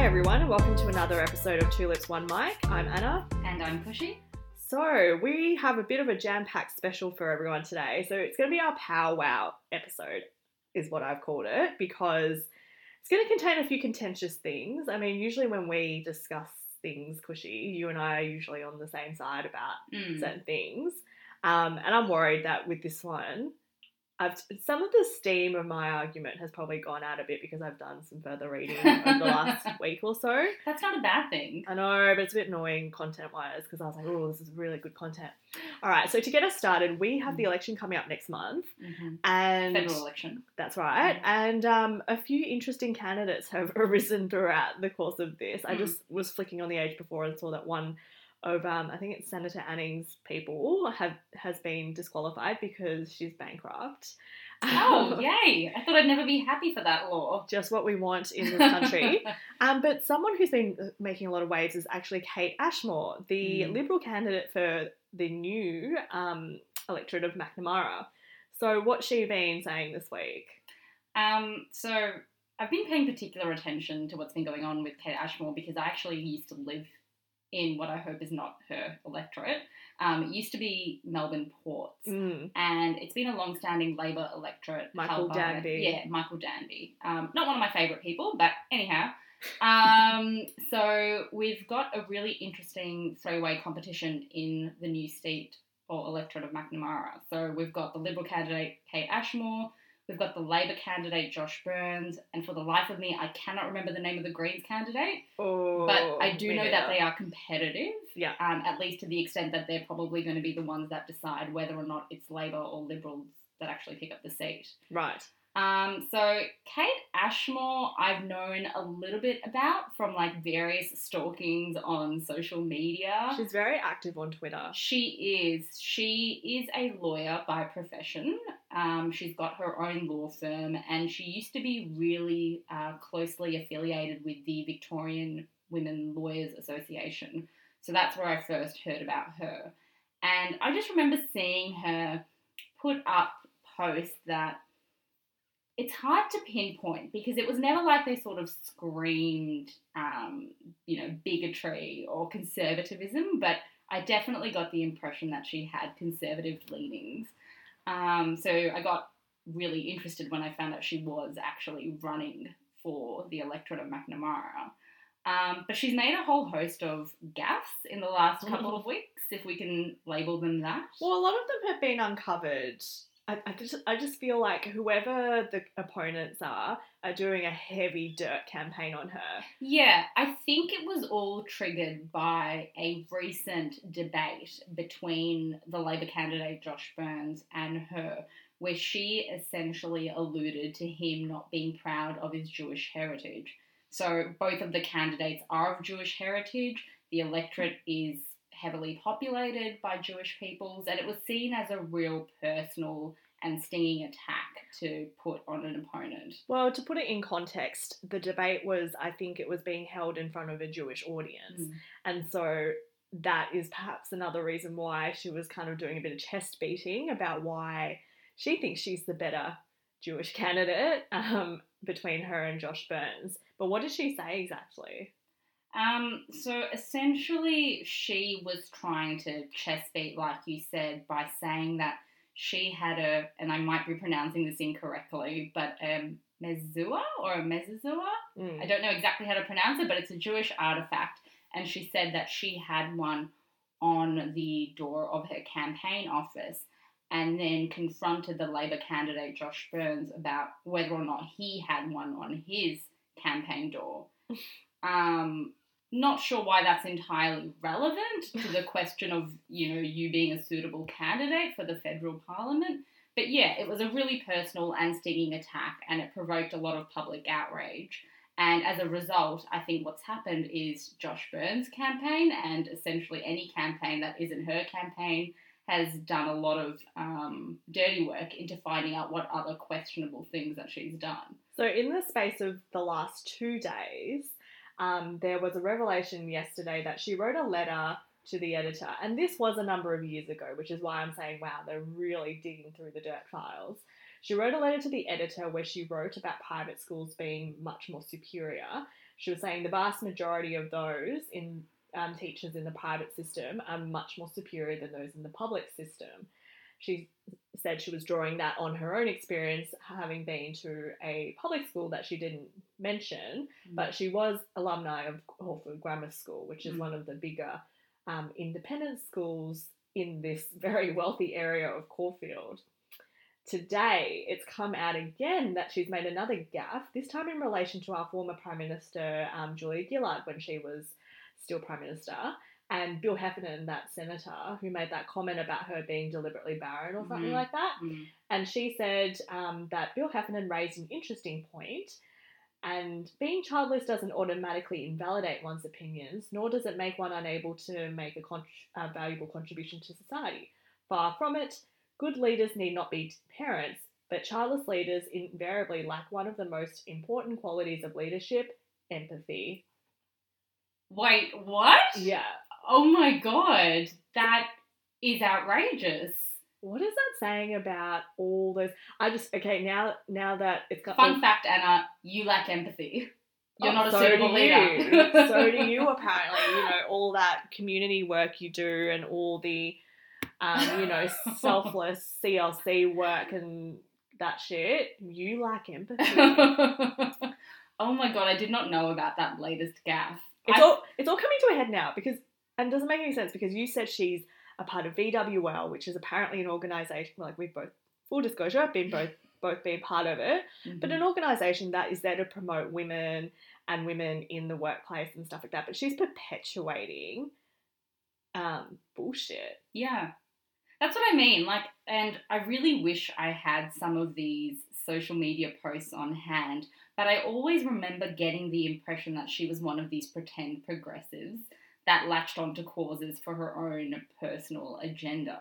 everyone, and welcome to another episode of Two Lips One Mic. I'm Anna. And I'm Pushy. So, we have a bit of a jam packed special for everyone today. So, it's going to be our Pow Wow episode, is what I've called it, because it's going to contain a few contentious things. I mean, usually when we discuss things, Kushi, you and I are usually on the same side about Mm. certain things. Um, and I'm worried that with this one, I've some of the steam of my argument has probably gone out a bit because I've done some further reading over the last week or so. That's not a bad thing. I know, but it's a bit annoying content wise because I was like, oh, this is really good content. All right, so to get us started, we have the election coming up next month, hmm and Federal election. that's right. Mhm. And um, a few interesting candidates have arisen throughout the course of this. I Mm. just was flicking on the age before and saw that one of um, I think it's Senator Anning's people have has been disqualified because she's bankrupt. Oh, yay! I thought I'd never be happy for that law. Just what we want in this country. Um, but someone who's been uh, making a lot of waves is actually Kate Ashmor, the Mm. Liberal candidate for the new um, electorate of Macnamara. So, what's she been saying this week? um, so I've been paying particular attention to what's been going on with Kate Ashmor because I actually used to live in what I hope is not her electorate. Um, it used to be Melbourne Ports. Mm, and it's been a long-standing Labor electorate. Michael by- Danby. Yeah, Michael Danby. Um, not one of my favourite people, but anyhow. Um, so we've got a really interesting three-way competition in the new seat or electorate of Macnamara. So we've got the Liberal candidate Kate Ashmor. We've got the Labor candidate Josh Burns, and for the life of me, I cannot remember the name of the Greens candidate. oh, But I do know that they are competitive. Yeah. Um, at least to the extent that they're probably going to be the ones that decide whether or not it's Labor or Liberals that actually pick up the seat. Right. Um, so Kate Ashmor, I've known a little bit about from like various stalkings on social media. She's very active on Twitter. She is. She is a lawyer by profession. Um, she's got her own law firm, and she used to be really uh, closely affiliated with the Victorian Women Lawyers Association. So that's where I first heard about her. And I just remember seeing her put up posts that it's hard to pinpoint because it was never like they sort of screamed, um, you know, bigotry or conservatism, but I definitely got the impression that she had conservative leanings. Um, so I got really interested when I found out she was actually running for the electorate of Macnamara. Um, but she's made a whole host of gaffes in the last couple of weeks, if we can label them that. Well, a lot of them have been uncovered. I, I just I just feel like whoever the opponents are are doing a heavy dirt campaign on her. Yeah, I think it was all triggered by a recent debate between the Labor candidate Josh Burns and her, where she essentially alluded to him not being proud of his Jewish heritage. So both of the candidates are of Jewish heritage. The electorate is heavily populated by Jewish peoples, and it was seen as a real personal and stinging attack to put on an opponent. Well, to put it in context, the debate was I think it was being held in front of a Jewish audience. Mm. And so that is perhaps another reason why she was kind of doing a bit of chest beating about why she thinks she's the better Jewish candidate um, between her and Josh Burns. But what did she say exactly? Um, so essentially, she was trying to chest beat, like you said, by saying that she had a, and I might be pronouncing this incorrectly, but a mezuzah or a mezuzah. Mm. I don't know exactly how to pronounce it, but it's a Jewish artifact. And she said that she had one on the door of her campaign office and then confronted the Labor candidate Josh Burns about whether or not he had one on his campaign door. Um, not sure why that's entirely relevant to the question of you know you being a suitable candidate for the federal parliament. But yeah, it was a really personal and stinging attack, and it provoked a lot of public outrage. And as a result, I think what's happened is Josh Burns' campaign, and essentially any campaign that isn't her campaign, has done a lot of um, dirty work into finding out what other questionable things that she's done. So, in the space of the last two days, um, there was a revelation yesterday that she wrote a letter to the editor, and this was a number of years ago, which is why I'm saying, wow, they're really digging through the dirt files. She wrote a letter to the editor where she wrote about private schools being much more superior. she was saying the vast majority of those in um, teachers in the private system are much more superior than those in the public system. She said she was drawing that on her own experience, having been to a public school that she didn't mention, but she was alumni of Hawford Grammar School, which is Mm. one of the bigger um, independent schools in this very wealthy area of Caulfield. Today, it's come out again that she's made another gaffe, this time in relation to our former Prime Minister, um, Julia Gillard, when she was still Prime Minister, and Bill Heffernan, that senator, who made that comment about her being deliberately barren or something Mhm. like that. Mm. And she said um, that Bill Heffernan raised an interesting point. point, and being childless doesn't automatically invalidate one's opinions, nor does it make one unable to make a, con- a valuable contribution to society. Far from it, good leaders need not be parents, but childless leaders invariably lack one of the most important qualities of leadership empathy. Wait, what? Yeah. Oh my god, that is outrageous. What is that saying about all those? I just okay now. Now that it's got Fun fact, Anna, you lack empathy. You're Oh, not a so suitable leader. so do you, apparently. You know, all that community work you do and all the, um, you know, selfless CLC work and that shit. You lack empathy. oh my god, I did not know about that latest gaff. it's I- all it's all coming to a head now because and it doesn't make any sense because you said she's a part of VWL, which is apparently an organisation like we've both full disclosure been both both been part of it. but an organisation that is there to promote women and women in the workplace and stuff like that. But she's perpetuating um, bullshit. Yeah. That's what I mean. Like, and I really wish I had some of these social media posts on hand, but I always remember getting the impression that she was one of these pretend progressives that latched onto causes for her own personal agenda.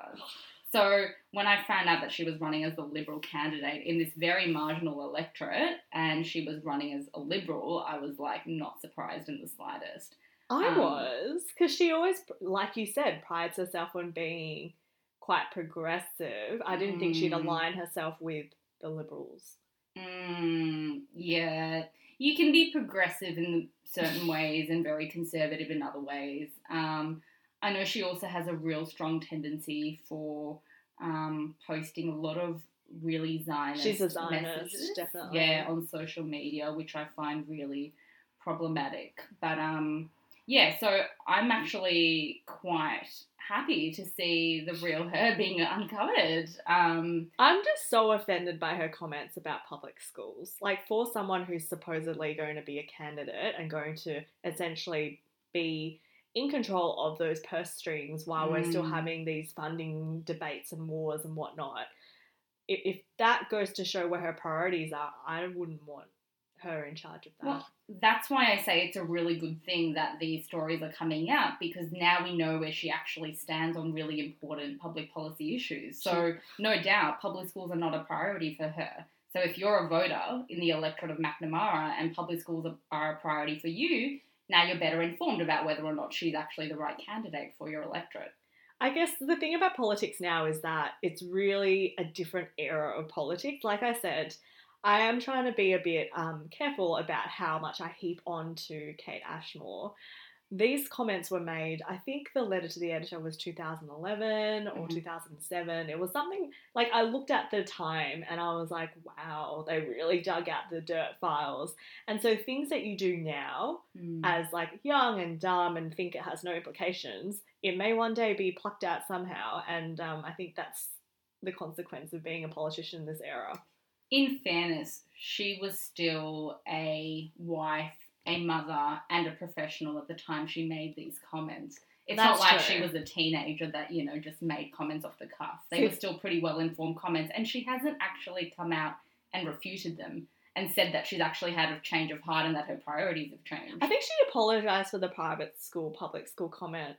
So when I found out that she was running as the Liberal candidate in this very marginal electorate and she was running as a Liberal, I was like not surprised in the slightest. I Um, was because she always, like you said, prides herself on being quite progressive. I didn't think she'd Mm. align herself with the liberals. Mm, yeah, you can be progressive in certain ways and very conservative in other ways. Um, I know she also has a real strong tendency for um, posting a lot of really Zionist She's a Zionist, messages, definitely. Yeah, on social media, which I find really problematic. But um, yeah, so I'm actually quite happy to see the real her being uncovered. Um, I'm just so offended by her comments about public schools. Like, for someone who's supposedly going to be a candidate and going to essentially be in control of those purse strings while we're still Mm. having these funding debates and wars and whatnot, if, if that goes to show where her priorities are, I wouldn't want her in charge of that. Well, that's why I say it's a really good thing that these stories are coming out because now we know where she actually stands on really important public policy issues. So, no doubt, public schools are not a priority for her. So, if you're a voter in the electorate of Macnamara and public schools are, are a priority for you, now you're better informed about whether or not she's actually the right candidate for your electorate. I guess the thing about politics now is that it's really a different era of politics. Like I said, I am trying to be a bit um, careful about how much I heap on to Kate Ashmor. These comments were made, I think the letter to the editor was 2011 or Mhm. 2007. It was something like I looked at the time and I was like, wow, they really dug out the dirt files. And so things that you do now Mm. as like young and dumb and think it has no implications, it may one day be plucked out somehow. And um, I think that's the consequence of being a politician in this era. In fairness, she was still a wife, a mother, and a professional at the time she made these comments. It's That's not like true. she was a teenager that, you know, just made comments off the cuff. They were still pretty well informed comments, and she hasn't actually come out and refuted them and said that she's actually had a change of heart and that her priorities have changed. I think she apologised for the private school, public school comment.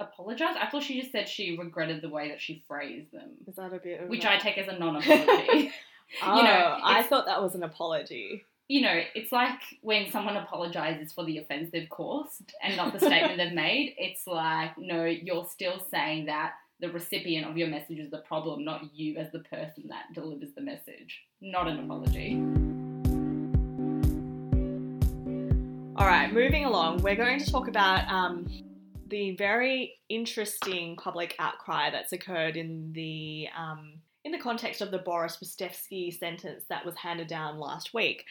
Apologized? I thought she just said she regretted the way that she phrased them, Is that a bit of which a- I take as a non apology. Oh, you know, I thought that was an apology. you know, it's like when someone apologizes for the offense they've caused and not the statement they've made. It's like, no, you're still saying that the recipient of your message is the problem, not you as the person that delivers the message. Not an apology. All right, moving along, we're going to talk about um, the very interesting public outcry that's occurred in the um, in the context of the Boris Ristevski sentence that was handed down last week.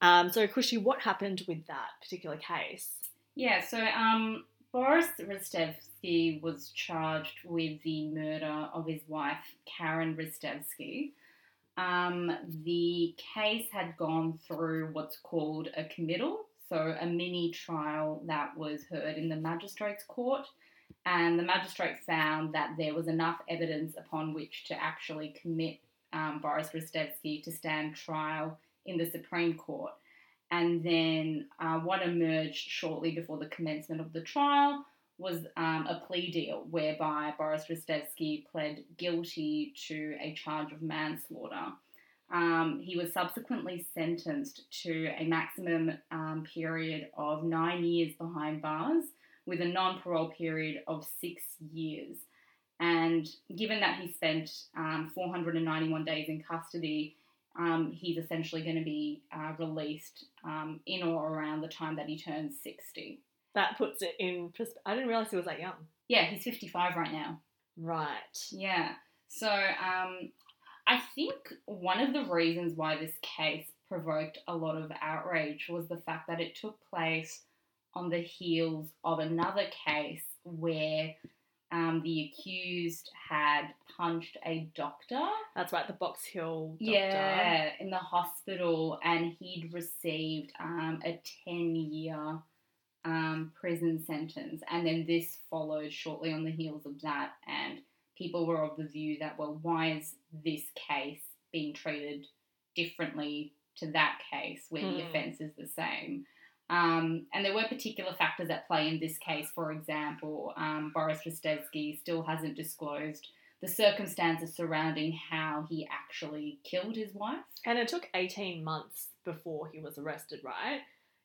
Um, so, Kushi, what happened with that particular case? Yeah, so um, Boris Ristevski was charged with the murder of his wife, Karen Ristevski. Um, the case had gone through what's called a committal, so a mini trial that was heard in the magistrate's court. And the magistrate found that there was enough evidence upon which to actually commit um, Boris Ristevski to stand trial in the Supreme Court. And then uh, what emerged shortly before the commencement of the trial was um, a plea deal whereby Boris Ristevski pled guilty to a charge of manslaughter. Um, he was subsequently sentenced to a maximum um, period of nine years behind bars with a non parole period of six years. And given that he spent um, 491 days in custody, um, he's essentially going to be uh, released um, in or around the time that he turns 60. That puts it in. Pers- I didn't realize he was that young. Yeah, he's 55 right now. Right. Yeah. So um, I think one of the reasons why this case provoked a lot of outrage was the fact that it took place on the heels of another case where um, the accused had punched a doctor. That's right, the Box Hill doctor. Yeah, in the hospital, and he'd received um, a 10 year um, prison sentence. And then this followed shortly on the heels of that. And people were of the view that, well, why is this case being treated differently to that case where the Hmm. offence is the same? Um, and there were particular factors at play in this case. For example, um, Boris Ristevski still hasn't disclosed the circumstances surrounding how he actually killed his wife. And it took 18 months before he was arrested, right?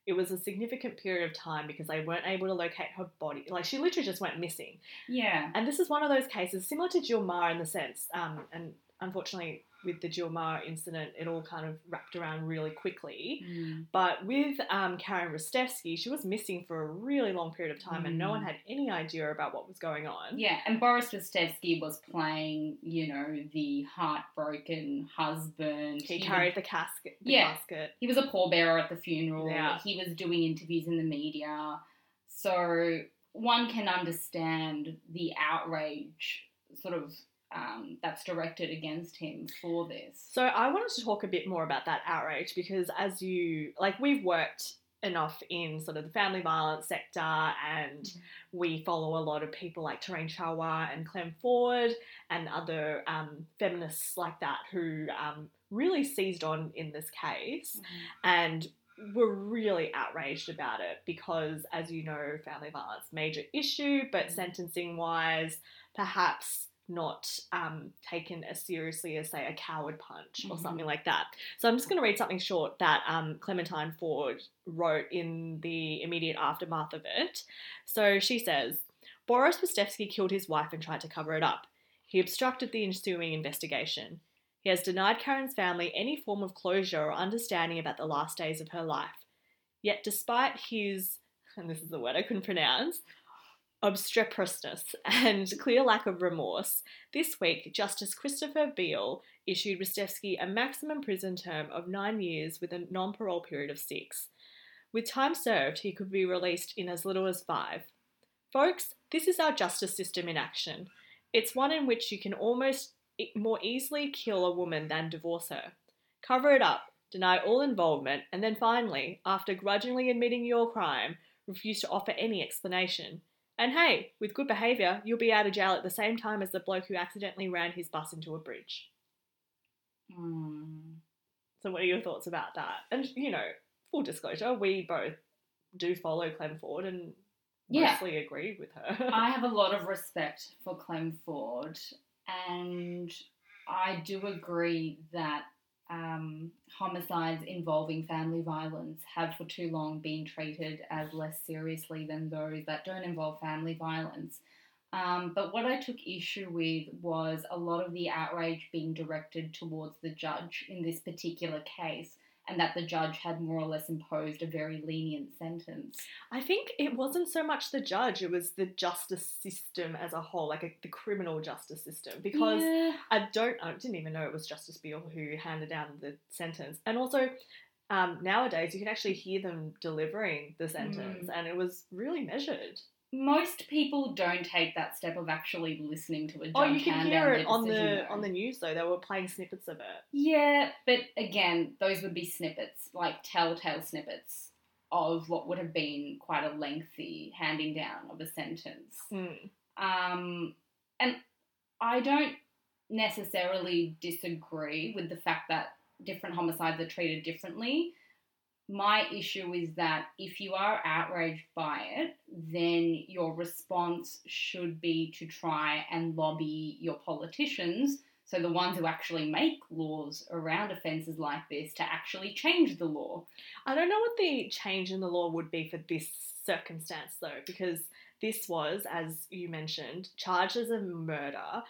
It was a significant period of time because they weren't able to locate her body. Like, she literally just went missing. Yeah. And this is one of those cases similar to Jill Meagher in the sense, um, and unfortunately, with the Jill Meagher incident, it all kind of wrapped around really quickly. Mm. But with um, Karen Ristevski, she was missing for a really long period of time, and no Mm. one had any idea about what was going on. Yeah, and Boris Ristevski was playing, you know, the heartbroken husband. He was- carried the casket. The Yeah. casket. he was a pallbearer at the funeral. Yeah. He was doing interviews in the media. So one can understand the outrage sort of um, that's directed against him for this. So I wanted to talk a bit more about that outrage because, as you like, we've worked enough in sort of the family violence sector, and we follow a lot of people like Tarang Chawla and Clem Ford and other um, feminists like that who um, really seized on in this case and were really outraged about it because, as you know, family violence major issue, but Mm. sentencing wise, perhaps not um, taken as seriously as say a coward punch or Mhm. something like that. So I'm just going to read something short that um, Clementine Ford wrote in the immediate aftermath of it. So she says, Boris Ristevski killed his wife and tried to cover it up. He obstructed the ensuing investigation. He has denied Karen's family any form of closure or understanding about the last days of her life. Yet, despite his, and this is the word I couldn't pronounce, obstreperousness and clear lack of remorse, this week Justice Christopher Beale issued Ristevski a maximum prison term of nine years with a non parole period of six. With time served, he could be released in as little as five. Folks, this is our justice system in action. It's one in which you can almost more easily kill a woman than divorce her. Cover it up, deny all involvement, and then finally, after grudgingly admitting your crime, refuse to offer any explanation. And hey, with good behaviour, you'll be out of jail at the same time as the bloke who accidentally ran his bus into a bridge. Mm. So, what are your thoughts about that? And, you know, full disclosure, we both do follow Clem Ford and Yeah. mostly agree with her. I have a lot of respect for Clem Ford, and I do agree that um, homicides involving family violence have for too long been treated as less seriously than those that don't involve family violence. Um, but what I took issue with was a lot of the outrage being directed towards the judge in this particular case and that the judge had more or less imposed a very lenient sentence. I think it wasn't so much the judge, it was the justice system as a whole, like a, the criminal justice system. Because Yeah. I don't, I didn't even know it was Justice Beale who handed down the sentence. And also, um, nowadays you can actually hear them delivering the sentence, and it was really measured. Most people don't take that step of actually listening to a judge Oh, you can hear it on the though. on the news though. They were playing snippets of it. Yeah, but again, those would be snippets, like telltale snippets of what would have been quite a lengthy handing down of a sentence. Mm. Um, and I don't necessarily disagree with the fact that different homicides are treated differently. My issue is that if you are outraged by it, then your response should be to try and lobby your politicians, so the ones who actually make laws around offences like this, to actually change the law. I don't know what the change in the law would be for this circumstance though, because this was, as you mentioned, charged as a murder.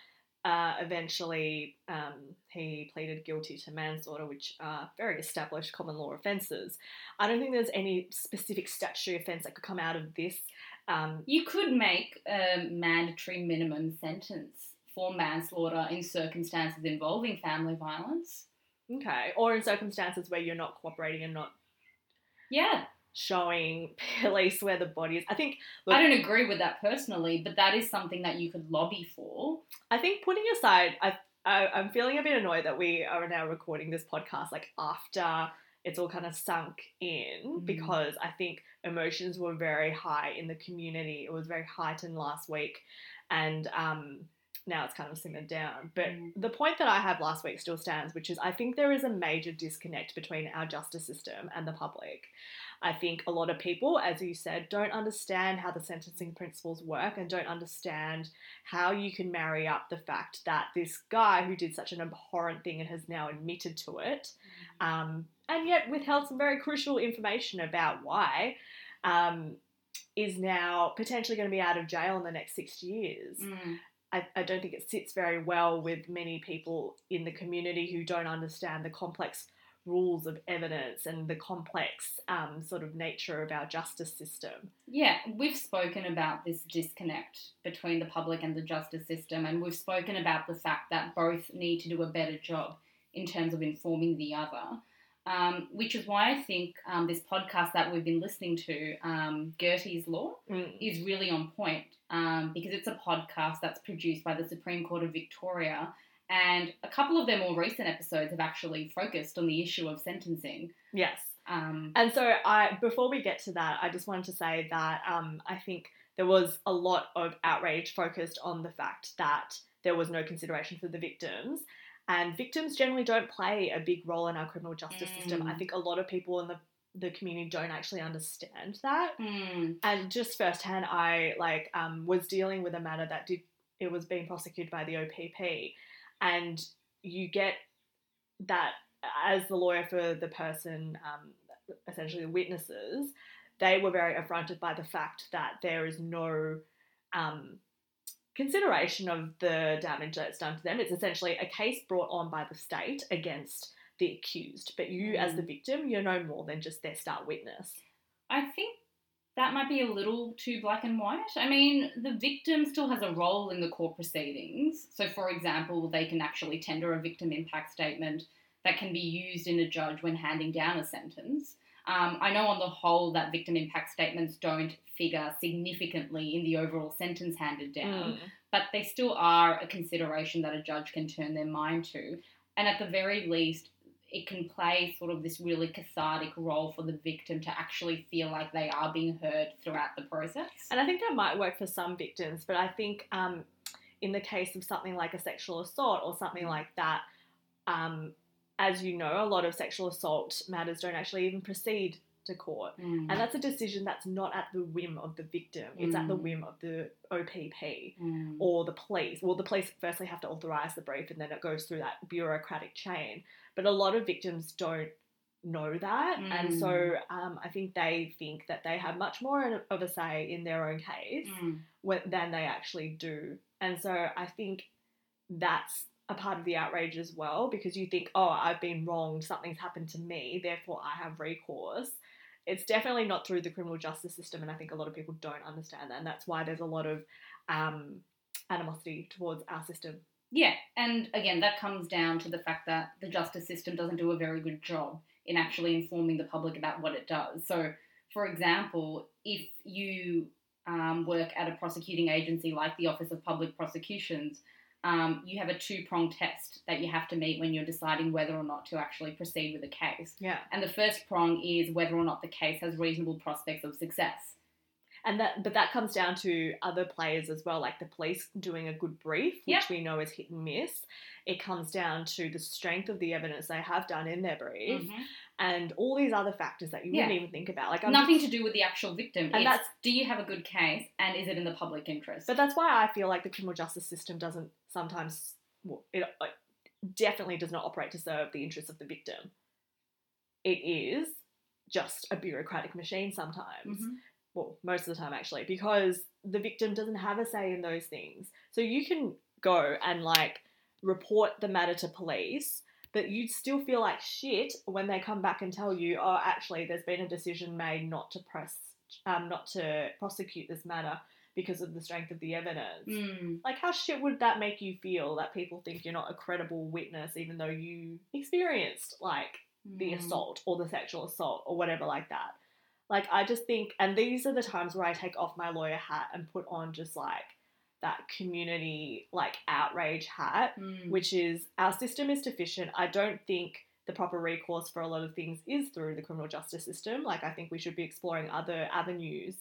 Uh, eventually, um, he pleaded guilty to manslaughter, which are very established common law offences. I don't think there's any specific statutory offence that could come out of this. Um, You could make a mandatory minimum sentence for manslaughter in circumstances involving family violence. okay, or in circumstances where you're not cooperating and not Yeah, showing police where the body is. I think I don't agree with that personally, but that is something that you could lobby for. I think putting aside, I, I I'm feeling a bit annoyed that we are now recording this podcast like after it's all kind of sunk in Mm. because I think emotions were very high in the community. It was very heightened last week, and um, now it's kind of simmered down. But Mm. the point that I have last week still stands, which is I think there is a major disconnect between our justice system and the public. I think a lot of people, as you said, don't understand how the sentencing principles work and don't understand how you can marry up the fact that this guy who did such an abhorrent thing and has now admitted to it, um, and yet withheld some very crucial information about why, um, is now potentially going to be out of jail in the next six years. Mm. I, I don't think it sits very well with many people in the community who don't understand the complex rules of evidence and the complex um, sort of nature of our justice system. Yeah, we've spoken about this disconnect between the public and the justice system, and we've spoken about the fact that both need to do a better job in terms of informing the other. Um, which is why I think um, this podcast that we've been listening to, um, Gertie's Law, Mm. is really on point um, because it's a podcast that's produced by the Supreme Court of Victoria. And a couple of their more recent episodes have actually focused on the issue of sentencing. Yes. Um, And so, I before we get to that, I just wanted to say that um, I think there was a lot of outrage focused on the fact that there was no consideration for the victims. And victims generally don't play a big role in our criminal justice system. Mm. I think a lot of people in the, the community don't actually understand that. mm, And just firsthand, I like um, was dealing with a matter that did it was being prosecuted by the OPP, and you get that as the lawyer for the person, um, essentially the witnesses, they were very affronted by the fact that there is no um, consideration of the damage that's done to them. It's essentially a case brought on by the state against the accused, but you, as Mm. the victim, you're no more than just their star witness. I think that might be a little too black and white. I mean, the victim still has a role in the court proceedings. So, for example, they can actually tender a victim impact statement that can be used in a judge when handing down a sentence. Um, I know on the whole that victim impact statements don't figure significantly in the overall sentence handed down, Mm. but they still are a consideration that a judge can turn their mind to. And at the very least, it can play sort of this really cathartic role for the victim to actually feel like they are being heard throughout the process. And I think that might work for some victims, but I think um, in the case of something like a sexual assault or something like that, um, as you know, a lot of sexual assault matters don't actually even proceed to court. Mm. And that's a decision that's not at the whim of the victim, it's at the Mm. whim of the OPP Mm. or the police. Well, the police firstly have to authorise the brief and then it goes through that bureaucratic chain. But a lot of victims don't know that. And so um, I think they think that they have much more of a say in their own case Mm. than they actually do. And so I think that's a part of the outrage as well because you think, oh, I've been wronged, something's happened to me, therefore I have recourse. It's definitely not through the criminal justice system, and I think a lot of people don't understand that, and that's why there's a lot of um, animosity towards our system. Yeah, and again, that comes down to the fact that the justice system doesn't do a very good job in actually informing the public about what it does. So, for example, if you um, work at a prosecuting agency like the Office of Public Prosecutions, um, you have a two pronged test that you have to meet when you're deciding whether or not to actually proceed with a case. Yeah. And the first prong is whether or not the case has reasonable prospects of success. And that, but that comes down to other players as well, like the police doing a good brief, which Yep. we know is hit and miss. It comes down to the strength of the evidence they have done in their brief, Mhm. And all these other factors that you Yeah. wouldn't even think about. Like I'm Nothing just- to do with the actual victim. And it's, that's- do you have a good case and is it in the public interest? But that's why I feel like the criminal justice system doesn't sometimes, it uh, definitely does not operate to serve the interests of the victim. It is just a bureaucratic machine sometimes. Mhm. Well, most of the time actually, because the victim doesn't have a say in those things. So you can go and like report the matter to police, but you'd still feel like shit when they come back and tell you, oh, actually, there's been a decision made not to press, um, not to prosecute this matter because of the strength of the evidence. Mm. Like, how shit would that make you feel that people think you're not a credible witness, even though you experienced like the Mm. assault or the sexual assault or whatever like that? Like, I just think, and these are the times where I take off my lawyer hat and put on just like that community like outrage hat, Mm. which is our system is deficient. I don't think the proper recourse for a lot of things is through the criminal justice system. Like, I think we should be exploring other avenues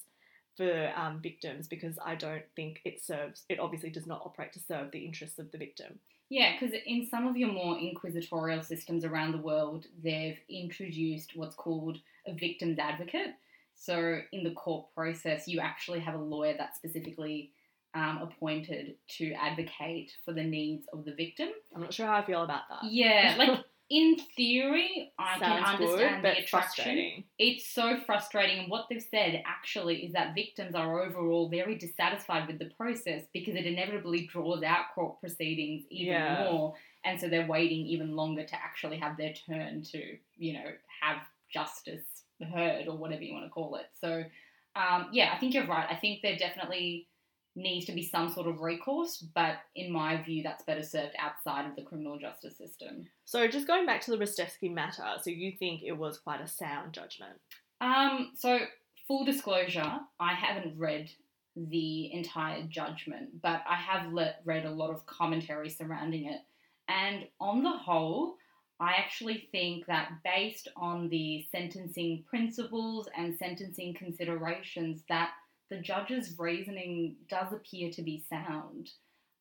for um, victims because I don't think it serves, it obviously does not operate to serve the interests of the victim. Yeah, because in some of your more inquisitorial systems around the world, they've introduced what's called a victim's advocate. So in the court process, you actually have a lawyer that specifically um, appointed to advocate for the needs of the victim. I'm not sure how I feel about that. Yeah, like in theory, I can Sounds good, understand but the attraction. It's so frustrating, and what they've said actually is that victims are overall very dissatisfied with the process because it inevitably draws out court proceedings even Yeah. more, and so they're waiting even longer to actually have their turn to, you know, have justice heard or whatever you want to call it. So, um, yeah, I think you're right. I think they're definitely needs to be some sort of recourse, but in my view, that's better served outside of the criminal justice system. So, just going back to the Ristevski matter, so you think it was quite a sound judgment? Um, so full disclosure, I haven't read the entire judgment, but I have le- read a lot of commentary surrounding it. And on the whole, I actually think that based on the sentencing principles and sentencing considerations, that the judge's reasoning does appear to be sound.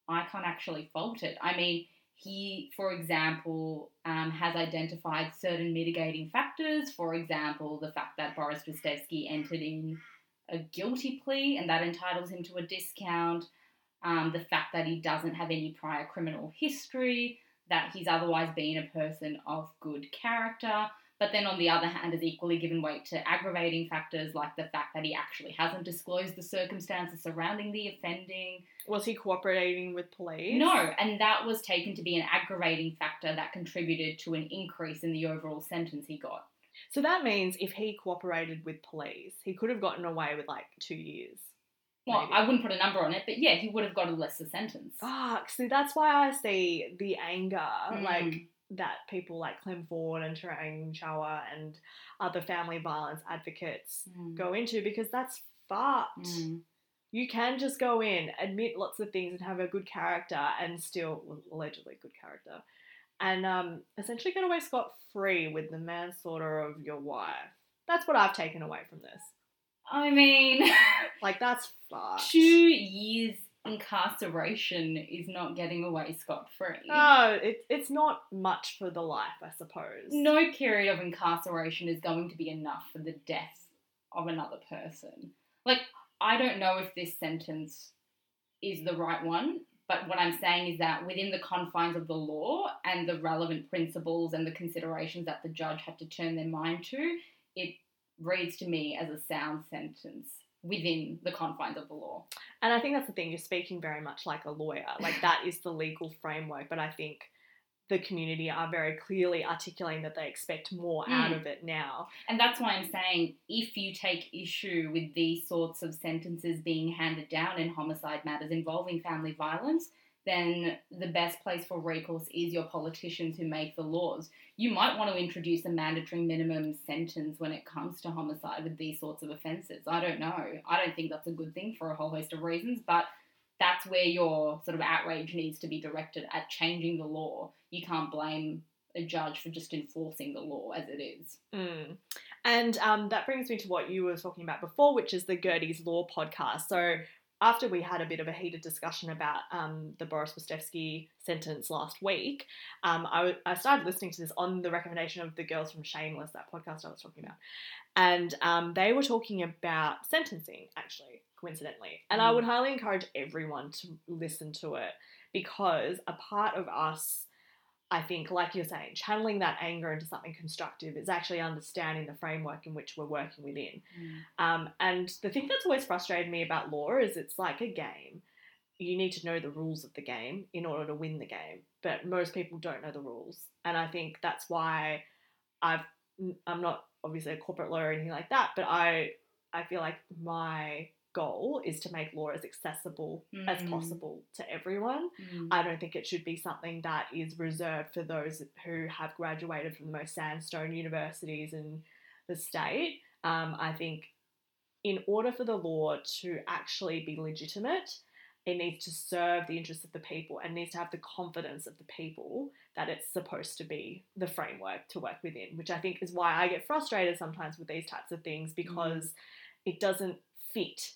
I can't actually fault it. I mean, he, for example, um, has identified certain mitigating factors. For example, the fact that Boris Ristevski entered in a guilty plea and that entitles him to a discount. Um, the fact that he doesn't have any prior criminal history, that he's otherwise been a person of good character. But then on the other hand, has equally given weight to aggravating factors like the fact that he actually hasn't disclosed the circumstances surrounding the offending. Was he cooperating with police? No, and that was taken to be an aggravating factor that contributed to an increase in the overall sentence he got. So that means if he cooperated with police, he could have gotten away with like two years. Well, Maybe. I wouldn't put a number on it, but yeah, he would have got a lesser sentence. Fuck. See, that's why I see the anger, Mm. like that people like Clem Ford and Tarang Chawla and other family violence advocates Mm. go into because that's fucked. Mm. You can just go in, admit lots of things, and have a good character, and still well, allegedly good character, and um, essentially get away scot free with the manslaughter of your wife. That's what I've taken away from this. I mean, Like that's fucked. two years incarceration is not getting away scot free. No, it, it's not much for the life, I suppose. no period of incarceration is going to be enough for the death of another person. Like, I don't know if this sentence is the right one, but what I'm saying is that within the confines of the law and the relevant principles and the considerations that the judge had to turn their mind to, it reads to me as a sound sentence. Within the confines of the law. And I think that's the thing, you're speaking very much like a lawyer. Like that is the legal framework, but I think the community are very clearly articulating that they expect more out Mm. of it now. And that's why I'm saying if you take issue with these sorts of sentences being handed down in homicide matters involving family violence, then the best place for recourse is your politicians who make the laws. You might want to introduce a mandatory minimum sentence when it comes to homicide with these sorts of offences. I don't know. I don't think that's a good thing for a whole host of reasons, but that's where your sort of outrage needs to be directed at changing the law. You can't blame a judge for just enforcing the law as it is. Mm. And um, that brings me to what you were talking about before, which is the Gertie's Law podcast. So after we had a bit of a heated discussion about um, the Boris Ristevski sentence last week, um, I, w- I started listening to this on the recommendation of the girls from Shameless, that podcast I was talking about. And um, they were talking about sentencing, actually, coincidentally. And I Mm. would highly encourage everyone to listen to it because a part of us I think, like you're saying, channeling that anger into something constructive is actually understanding the framework in which we're working within. Um, and the thing that's always frustrated me about law is it's like a game. You need to know the rules of the game in order to win the game, but most people don't know the rules. And I think that's why I've I'm not obviously a corporate lawyer or anything like that, but I I feel like my goal is to make law as accessible as Mm. possible to everyone. Mm. I don't think it should be something that is reserved for those who have graduated from the most sandstone universities in the state. Um, I think in order for the law to actually be legitimate, it needs to serve the interests of the people and needs to have the confidence of the people that it's supposed to be the framework to work within, which I think is why I get frustrated sometimes with these types of things because it doesn't fit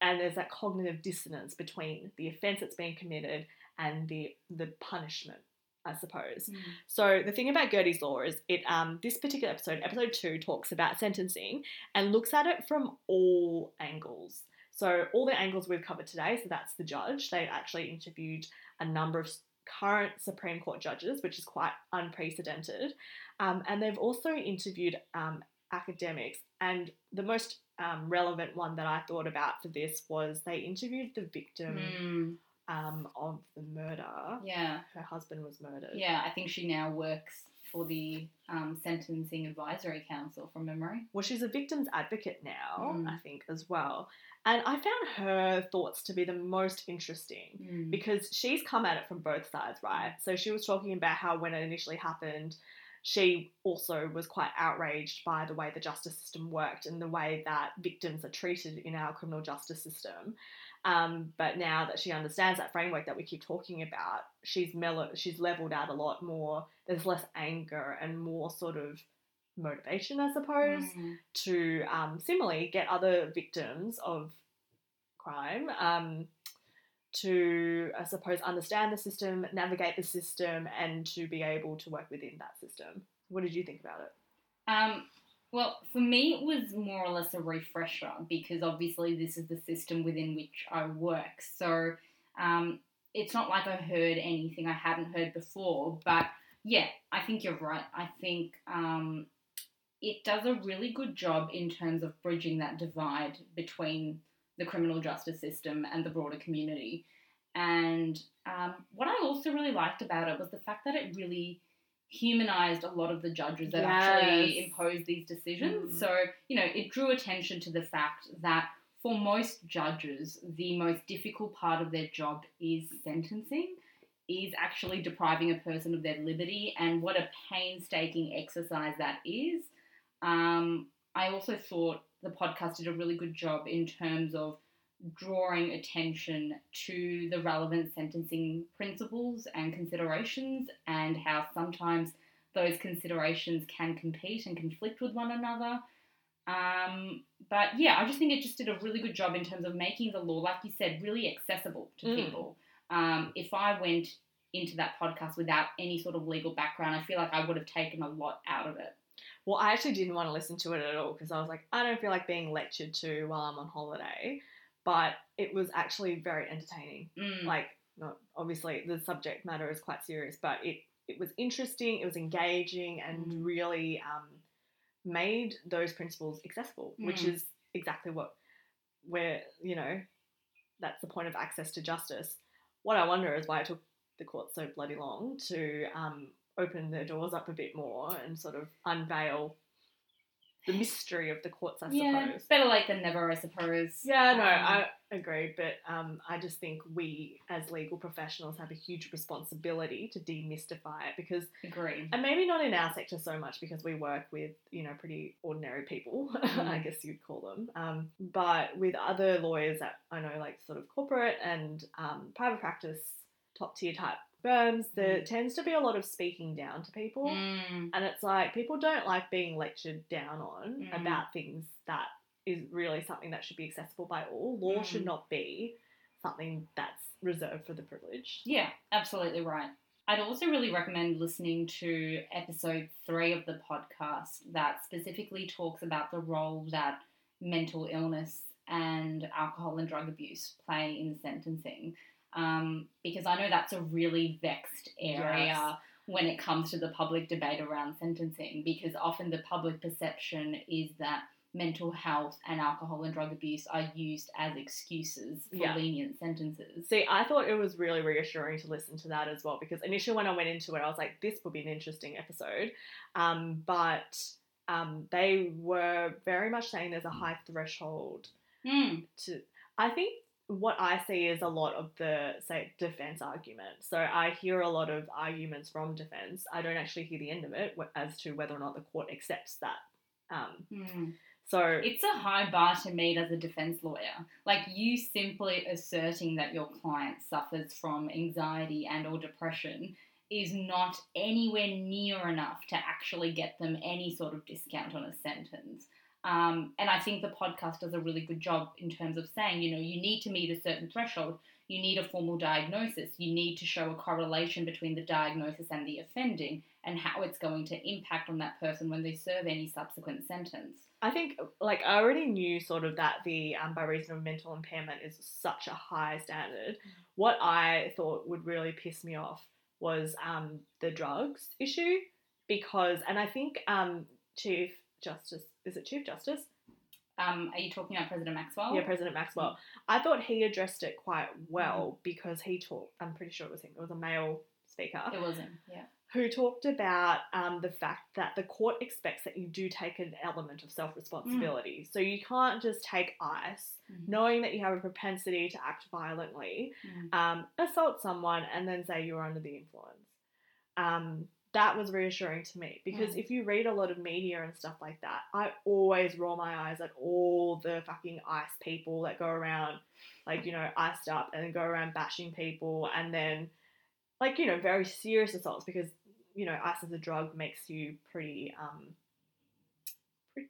and there's that cognitive dissonance between the offense that's being committed and the the punishment I suppose. Mm. So the thing about Gertie's Law is it um this particular episode, episode two, talks about sentencing and looks at it from all angles. So all the angles we've covered today, so that's the judge. They actually interviewed a number of current Supreme Court judges, which is quite unprecedented. Um, and they've also interviewed um, academics. And the most um, relevant one that I thought about for this was they interviewed the victim Mm. um, of the murder. Yeah. Her husband was murdered. Yeah, I think she now works for the um, Sentencing Advisory Council from memory. Well, she's a victim's advocate now, Mm. I think, as well. And I found her thoughts to be the most interesting Mm. because she's come at it from both sides, right? So she was talking about how when it initially happened, she also was quite outraged by the way the justice system worked and the way that victims are treated in our criminal justice system. Um, but now that she understands that framework that we keep talking about, she's mellow, she's leveled out a lot more. There's less anger and more sort of motivation, I suppose Mm. to um, similarly get other victims of crime um, to, I suppose, understand the system, navigate the system, and to be able to work within that system. What did you think about it? Um, well, for me, it was more or less a refresher because obviously this is the system within which I work. So um, it's not like I heard anything I hadn't heard before. But yeah, I think you're right. I think um, it does a really good job in terms of bridging that divide between the criminal justice system and the broader community. And um, what I also really liked about it was the fact that it really humanized a lot of the judges that actually Yes. imposed these decisions. Mm. So, you know, it drew attention to the fact that for most judges, the most difficult part of their job is sentencing, is actually depriving a person of their liberty, and what a painstaking exercise that is. Um, I also thought the podcast did a really good job in terms of drawing attention to the relevant sentencing principles and considerations and how sometimes those considerations can compete and conflict with one another. Um, but yeah, I just think it just did a really good job in terms of making the law, like you said, really accessible to Mm. people. Um, if I went into that podcast without any sort of legal background, I feel like I would have taken a lot out of it. Well, I actually didn't want to listen to it at all because I was like, I don't feel like being lectured to while I'm on holiday. But it was actually very entertaining. Mm. like not obviously the subject matter is quite serious but it it was interesting it was engaging and Mm. really um, made those principles accessible which Mm. is exactly what where you know that's the point of access to justice. What I wonder is why it took the court so bloody long to um, open their doors up a bit more and sort of unveil the mystery of the courts, I yeah, suppose. better late than never, I suppose. Yeah, no, Um, I agree, but um, I just think we as legal professionals have a huge responsibility to demystify it because, agree. and maybe not in our sector so much because we work with, you know, pretty ordinary people, I Mm. guess you'd call them, um, but with other lawyers that I know, like sort of corporate and um, private practice, top tier type firms, there Mm. tends to be a lot of speaking down to people. Mm, And it's like people don't like being lectured down on Mm. about things that is really something that should be accessible by all. Law should Mm. not be something that's reserved for the privileged. yeah, absolutely right. I'd also really recommend listening to episode three of the podcast that specifically talks about the role that mental illness and alcohol and drug abuse play in sentencing. Um, because I know that's a really vexed area Yes. when it comes to the public debate around sentencing, because often the public perception is that mental health and alcohol and drug abuse are used as excuses for Yeah. lenient sentences. See, I thought it was really reassuring to listen to that as well because initially when I went into it, I was like, this would be an interesting episode. Um, but um, they were very much saying there's a high threshold Hmm. to I think what I see is a lot of the say defense argument. So I hear a lot of arguments from defense. I don't actually hear the end of it as to whether or not the court accepts that. Um, Hmm. so It's a high bar to meet as a defense lawyer. Like you simply asserting that your client suffers from anxiety and or depression is not anywhere near enough to actually get them any sort of discount on a sentence. Um, and I think the podcast does a really good job in terms of saying, you know, you need to meet a certain threshold, you need a formal diagnosis, you need to show a correlation between the diagnosis and the offending and how it's going to impact on that person when they serve any subsequent sentence. I think like I already knew sort of that the um, by reason of mental impairment is such a high standard. What I thought would really piss me off was um, the drugs issue because, and I think um, Chief Justice is it Chief Justice? Um, are you talking about President Maxwell? Yeah, President Maxwell. I thought he addressed it quite well because he talked. I'm pretty sure it was him. It was a male speaker It was him. Yeah. who talked about um, the fact that the court expects that you do take an element of self responsibility. So you can't just take ice, Mhm. knowing that you have a propensity to act violently, Mhm. um, assault someone, and then say you're under the influence. That was reassuring to me because Mm. if you read a lot of media and stuff like that, I always roll my eyes at all the fucking ice people that go around, like, you know, iced up and go around bashing people and then, like, you know, very serious assaults because, you know, ice as a drug makes you pretty, um,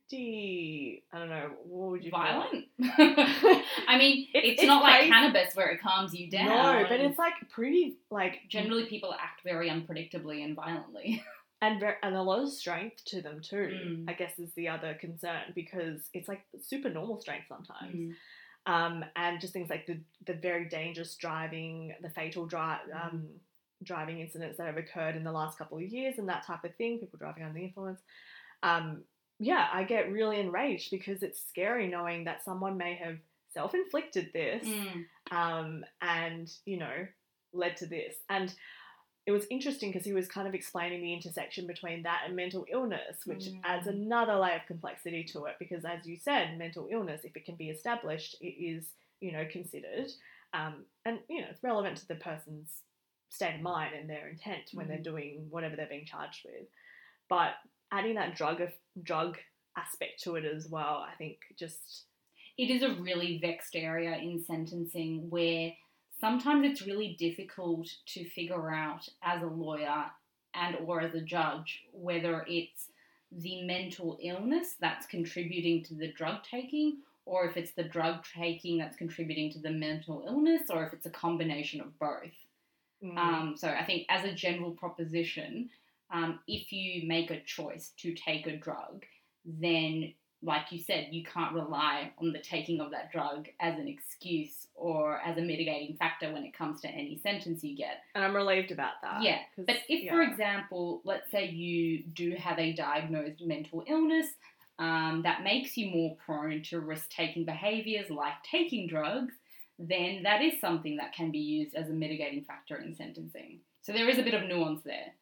pretty, I don't know, what would you call it? Violent. I mean, It's- it's, it's not crazy. like cannabis where it calms you down. No, but it's like pretty, like, generally people act very unpredictably and violently. and ver- and a lot of strength to them too. Mm. I guess is the other concern because it's like super normal strength sometimes. Mm. Um, and just things like the the very dangerous driving, the fatal drive. Mm. Um, driving incidents that have occurred in the last couple of years and that type of thing people driving under the influence um, yeah i get really enraged because it's scary knowing that someone may have self-inflicted this Mm. um, and you know led to this and it was interesting because he was kind of explaining the intersection between that and mental illness which Mm. adds another layer of complexity to it because as you said mental illness if it can be established it is you know considered um, and you know it's relevant to the person's state of mind and their intent when they're Mm. doing whatever they're being charged with but adding that drug drug aspect to it as well i think just it is a really vexed area in sentencing where sometimes it's really difficult to figure out as a lawyer and or as a judge whether it's the mental illness that's contributing to the drug taking or if it's the drug taking that's contributing to the mental illness or if it's a combination of both. Mm, um, so I think as a general proposition, um, if you make a choice to take a drug, then like you said, you can't rely on the taking of that drug as an excuse or as a mitigating factor when it comes to any sentence you get. and i'm relieved about that Yeah, But if, for example, let's say you do have a diagnosed mental illness, um, that makes you more prone to risk taking behaviors like taking drugs, then that is something that can be used as a mitigating factor in sentencing. So there is a bit of nuance there.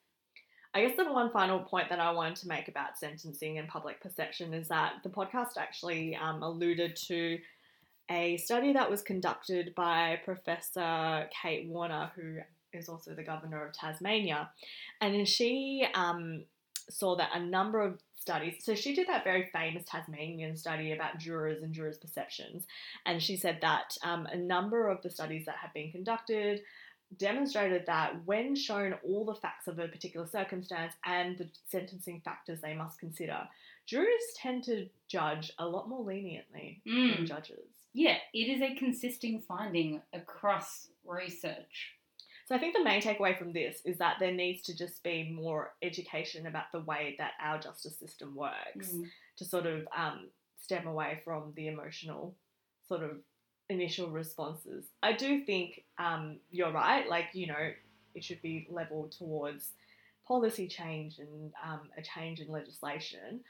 I guess the one final point that I wanted to make about sentencing and public perception is that the podcast actually um, alluded to a study that was conducted by Professor Kate Warner, who is also the governor of Tasmania, and she um, saw that a number of studies. So she did that very famous Tasmanian study about jurors and jurors' perceptions, and she said that um, a number of the studies that have been conducted demonstrated that when shown all the facts of a particular circumstance and the sentencing factors they must consider, jurors tend to judge a lot more leniently Mm. than judges. Yeah, it is a consistent finding across research. So I think the main takeaway from this is that there needs to just be more education about the way that our justice system works Mm. to sort of um, stem away from the emotional sort of initial responses. I do think um, you're right. Like you know, it should be leveled towards policy change and um, a change in legislation.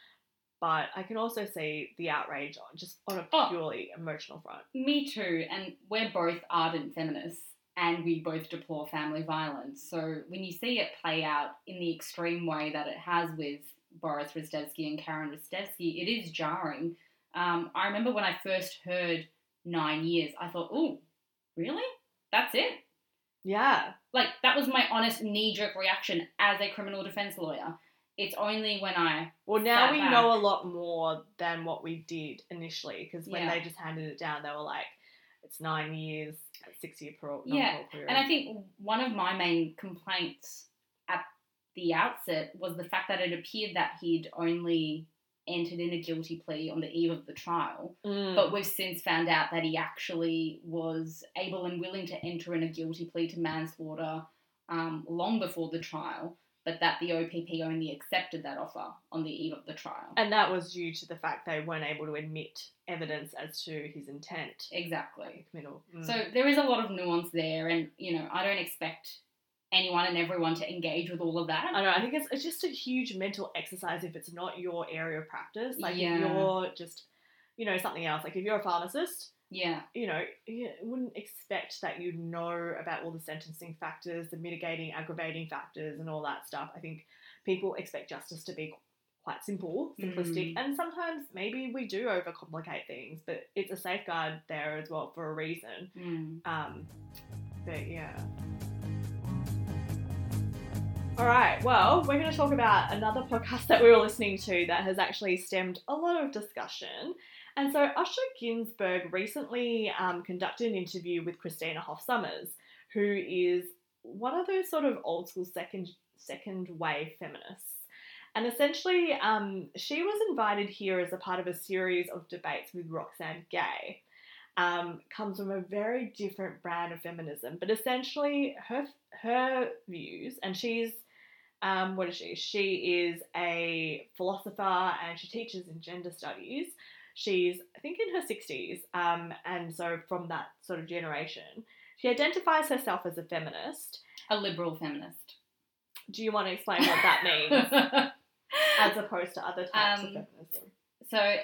But I can also see the outrage on just on a Oh. purely emotional front. Me too, and we're both ardent feminists and we both deplore family violence. So when you see it play out in the extreme way that it has with Boris Ristevski and Karen Ristevski, it is jarring. Um, I remember when I first heard nine years, I thought, oh, really? That's it? Yeah, Like, that was my honest knee jerk reaction as a criminal defense lawyer. It's only when I Well, now we back. know a lot more than what we did initially because when Yeah. they just handed it down, they were like, it's nine years, six year parole. Yeah, period. And I think one of my main complaints at the outset was the fact that it appeared that he'd only entered in a guilty plea on the eve of the trial. Mm. But we've since found out that he actually was able and willing to enter in a guilty plea to manslaughter um, long before the trial, but that the OPP only accepted that offer on the eve of the trial. And that was due to the fact they weren't able to admit evidence as to his intent. Exactly. Committal. Mm. So there is a lot of nuance there, and you know, I don't expect anyone and everyone to engage with all of that. I know. I think it's, it's just a huge mental exercise if it's not your area of practice. Like Yeah. if you're just, you know, something else. Like if you're a pharmacist, Yeah, you know, you wouldn't expect that you know about all the sentencing factors, the mitigating, aggravating factors, and all that stuff. I think people expect justice to be quite simple, simplistic, Mm. and sometimes maybe we do overcomplicate things, but it's a safeguard there as well for a reason. Mm. Um, but yeah. All right, well, we're going to talk about another podcast that we were listening to that has actually stemmed a lot of discussion. And so, Usher Ginsburg recently um, conducted an interview with Christina Hoff Sommers, who is one of those sort of old school second second wave feminists. And essentially, um, she was invited here as a part of a series of debates with Roxane Gay um, comes from a very different brand of feminism. But essentially, her her views, and she's um, what is she? She is a philosopher and she teaches in gender studies. She's I think in her sixties, um, and so from that sort of generation, she identifies herself as a feminist. A liberal feminist. Do you want to explain what that means, as opposed to other types Um, of feminism? so,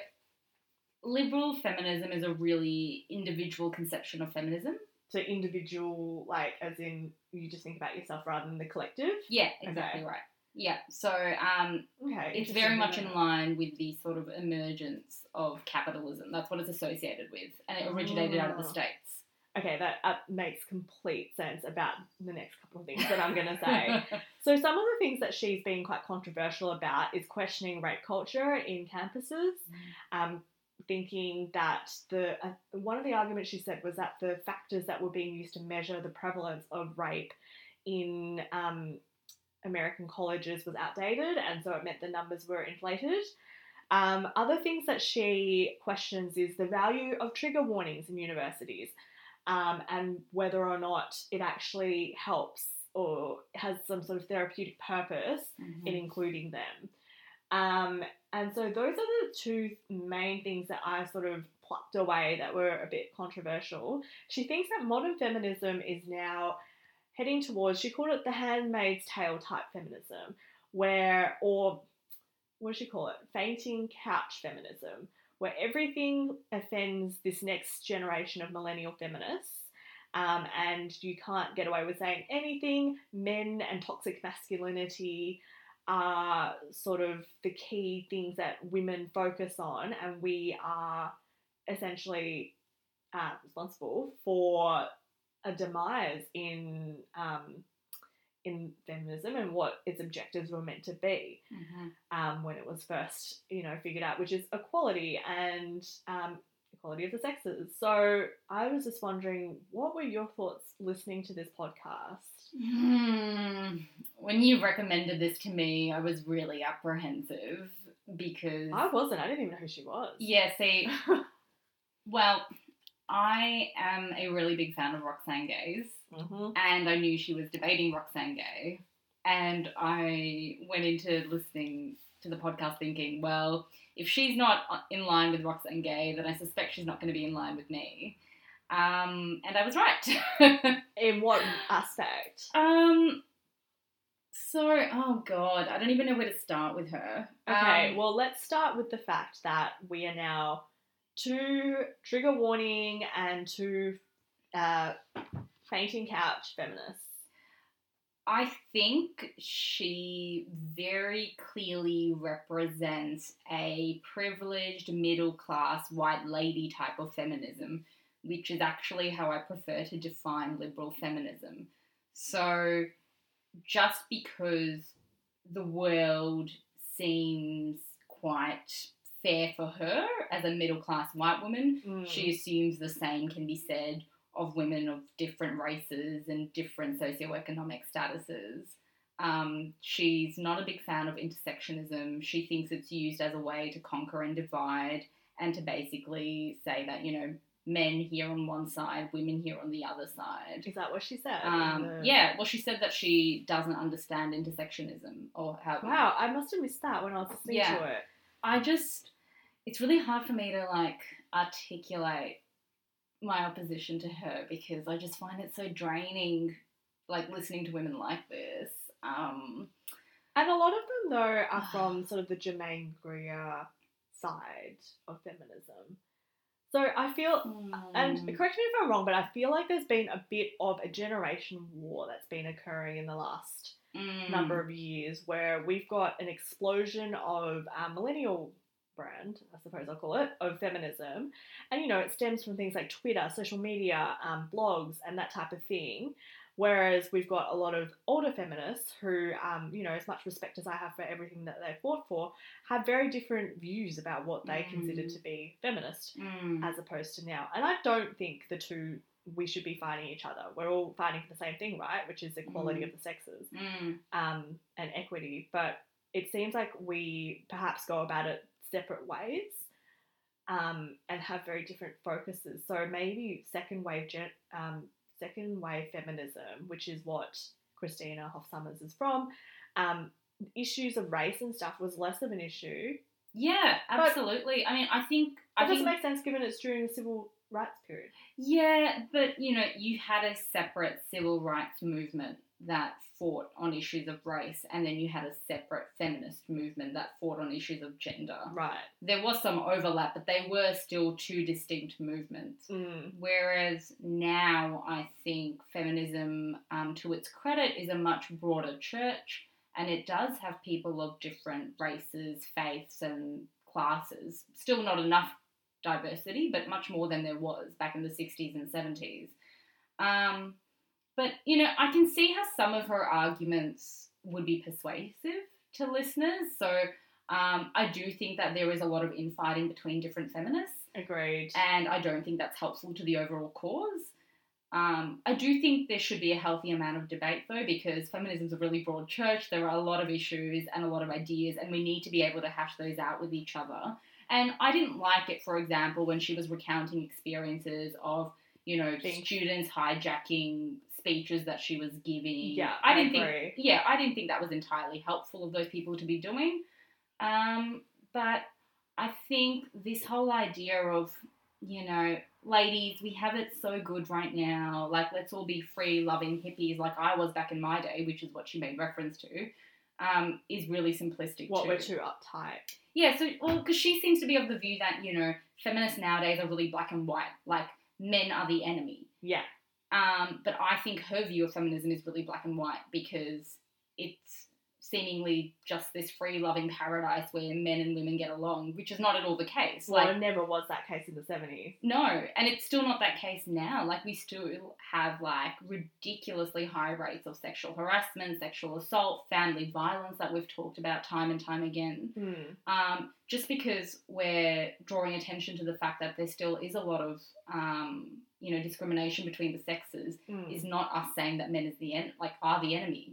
liberal feminism is a really individual conception of feminism. So individual, like as in you just think about yourself rather than the collective. Yeah, exactly right. Yeah, so um, Okay, it's very much in line with the sort of emergence of capitalism. That's what it's associated with, and it originated out of the Oh. states. Okay, that uh, makes complete sense about the next couple of things that I'm going to say. so, some of the things that she's been quite controversial about is questioning rape culture in campuses, um, thinking that the uh, one of the arguments she said was that the factors that were being used to measure the prevalence of rape in um, American colleges was outdated, and so it meant the numbers were inflated. Um, other things that she questions is the value of trigger warnings in universities um, and whether or not it actually helps or has some sort of therapeutic purpose Mhm. in including them. Um, and so those are the two main things that I sort of plucked away that were a bit controversial. She thinks that modern feminism is now heading towards, she called it the handmaid's tale type feminism, where, or what does she call it? Fainting couch feminism, where everything offends this next generation of millennial feminists. Um, and you can't get away with saying anything. Men and toxic masculinity are sort of the key things that women focus on, and we are essentially uh, responsible for a demise in um, in feminism and what its objectives were meant to be Mhm. um, when it was first, you know, figured out, which is equality and um, equality of the sexes. So I was just wondering, what were your thoughts listening to this podcast? Hmm. When you recommended this to me, I was really apprehensive because I wasn't. I didn't even know who she was. yeah, see, well, I am a really big fan of Roxane Gay's, hmm and I knew she was debating Roxane Gay, and I went into listening to the podcast thinking, well, if she's not in line with Roxane Gay, then I suspect she's not going to be in line with me. Um, and I was right. In what aspect? Um. So, oh god, I don't even know where to start with her. Okay, Um, well, let's start with the fact that we are now two trigger warning and two uh, fainting couch feminists. I think she very clearly represents a privileged middle class white lady type of feminism, which is actually how I prefer to define liberal feminism. So, just because the world seems quite fair for her as a middle class white woman, Mm. she assumes the same can be said of women of different races and different socioeconomic statuses. Um, she's not a big fan of intersectionism. She thinks it's used as a way to conquer and divide and to basically say that, you know, men here on one side, women here on the other side. Is that what she said? Um, the- yeah, well, she said that she doesn't understand intersectionism or how. Wow, I must have missed that when I was listening Yeah. to it. I just, it's really hard for me to like articulate my opposition to her because I just find it so draining, like listening to women like this. Um, And a lot of them, though, are from sort of the Germaine Greer side of feminism. So I feel, and mm, correct me if I'm wrong, but I feel like there's been a bit of a generation war that's been occurring in the last mm, number of years where we've got an explosion of um, millennial brand, I suppose I'll call it, of feminism. And, you know, it stems from things like Twitter, social media, um, blogs, and that type of thing. Whereas we've got a lot of older feminists who, um, you know, as much respect as I have for everything that they fought for, have very different views about what they consider Mm. to be feminist mm, as opposed to now. And I don't think the two we should be fighting each other. We're all fighting for the same thing, right? Which is equality Mm. of the sexes mm, um, and equity. But it seems like we perhaps go about it separate ways um, and have very different focuses. So maybe second wave gen- um, second wave feminism, which is what Christina Hoff Sommers is from. Um, issues of race and stuff was less of an issue. yeah, But- absolutely. I mean, I think That I doesn't think make sense given it's during the civil rights period. Yeah, but you know, you had a separate civil rights movement that fought on issues of race, and then you had a separate feminist movement that fought on issues of gender. Right. There was some overlap, but they were still two distinct movements. Mm. Whereas now, I think feminism, um, to its credit, is a much broader church, and it does have people of different races, faiths, and classes. Still not enough diversity, but much more than there was back in the 60s and 70s. Um, but, you know, I can see how some of her arguments would be persuasive to listeners. So um, I do think that there is a lot of infighting between different feminists Agreed. and I don't think that's helpful to the overall cause. Um, I do think there should be a healthy amount of debate though, because feminism is a really broad church. There are a lot of issues and a lot of ideas, and we need to be able to hash those out with each other. And I didn't like it, for example, when she was recounting experiences of, you know, Being- students hijacking speeches that she was giving. Yeah, I I didn't agree. think. Yeah, I didn't think that was entirely helpful of those people to be doing. Um, but I think this whole idea of, you know, ladies, we have it so good right now. Like, let's all be free, loving hippies like I was back in my day, which is what she made reference to. um, is really simplistic What too. we're too uptight. Yeah, so well, because she seems to be of the view that you know feminists nowadays are really black and white, like men are the enemy. Yeah. Um, but I think her view of feminism is really black and white because it's seemingly just this free loving paradise where men and women get along, which is not at all the case. Well, Like it never was that case in the 70s. no, and it's still not that case now. Like we still have like ridiculously high rates of sexual harassment, sexual assault, family violence that we've talked about time and time again. Hmm. Um, just because we're drawing attention to the fact that there still is a lot of um, you know discrimination between the sexes Hmm. is not us saying that men is the en- like are the enemy.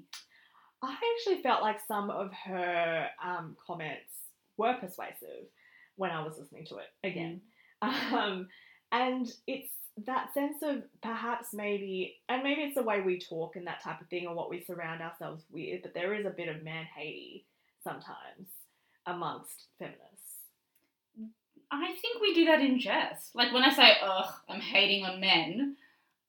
I actually felt like some of her um, comments were persuasive when I was listening to it again. Um, and it's that sense of perhaps maybe, and maybe it's the way we talk and that type of thing, or what we surround ourselves with, but there is a bit of man hatey sometimes amongst feminists. I think we do that in jest. Like when I say, ugh, I'm hating on men,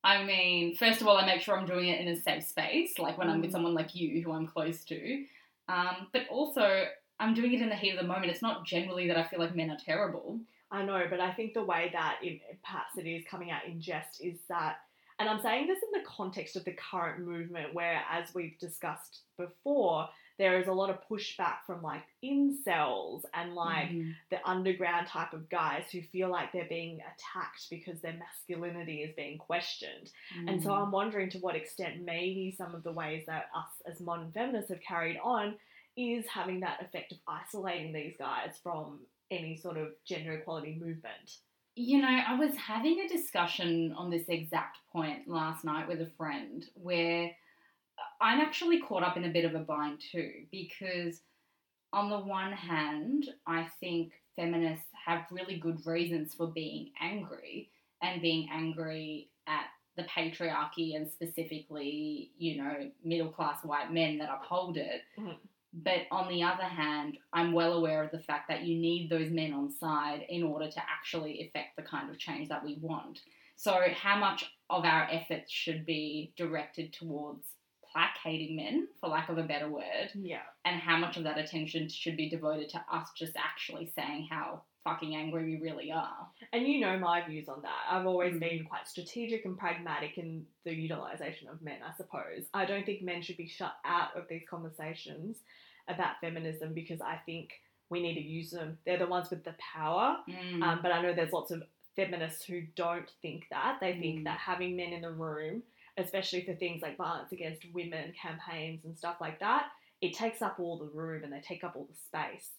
I mean, first of all, I make sure I'm doing it in a safe space, like when I'm with Mm. someone like you who I'm close to. Um, but also, I'm doing it in the heat of the moment. It's not generally that I feel like men are terrible. I know, but I think the way that it, perhaps it is coming out in jest is that, and I'm saying this in the context of the current movement, where, as we've discussed before, there is a lot of pushback from like incels and like Mhm. the underground type of guys who feel like they're being attacked because their masculinity is being questioned. And so Mm. I'm wondering to what extent maybe some of the ways that us as modern feminists have carried on is having that effect of isolating these guys from any sort of gender equality movement. You know, I was having a discussion on this exact point last night with a friend where I'm actually caught up in a bit of a bind too, because on the one hand, I think feminists have really good reasons for being angry and being angry at the patriarchy and specifically, you know, middle class white men that uphold it. Mhm. But on the other hand, I'm well aware of the fact that you need those men on side in order to actually effect the kind of change that we want. So, how much of our efforts should be directed towards placating men, for lack of a better word, Yeah. and how much of that attention should be devoted to us just actually saying how fucking angry we really are? And you know my views on that. I've always Mm. been quite strategic and pragmatic in the utilization of men, I suppose. I don't think men should be shut out of these conversations about feminism because I think we need to use them. They're the ones with the power. Mm. Um, but I know there's lots of feminists who don't think that. They think Mm. that having men in the room, especially for things like violence against women campaigns and stuff like that, it takes up all the room and they take up all the space.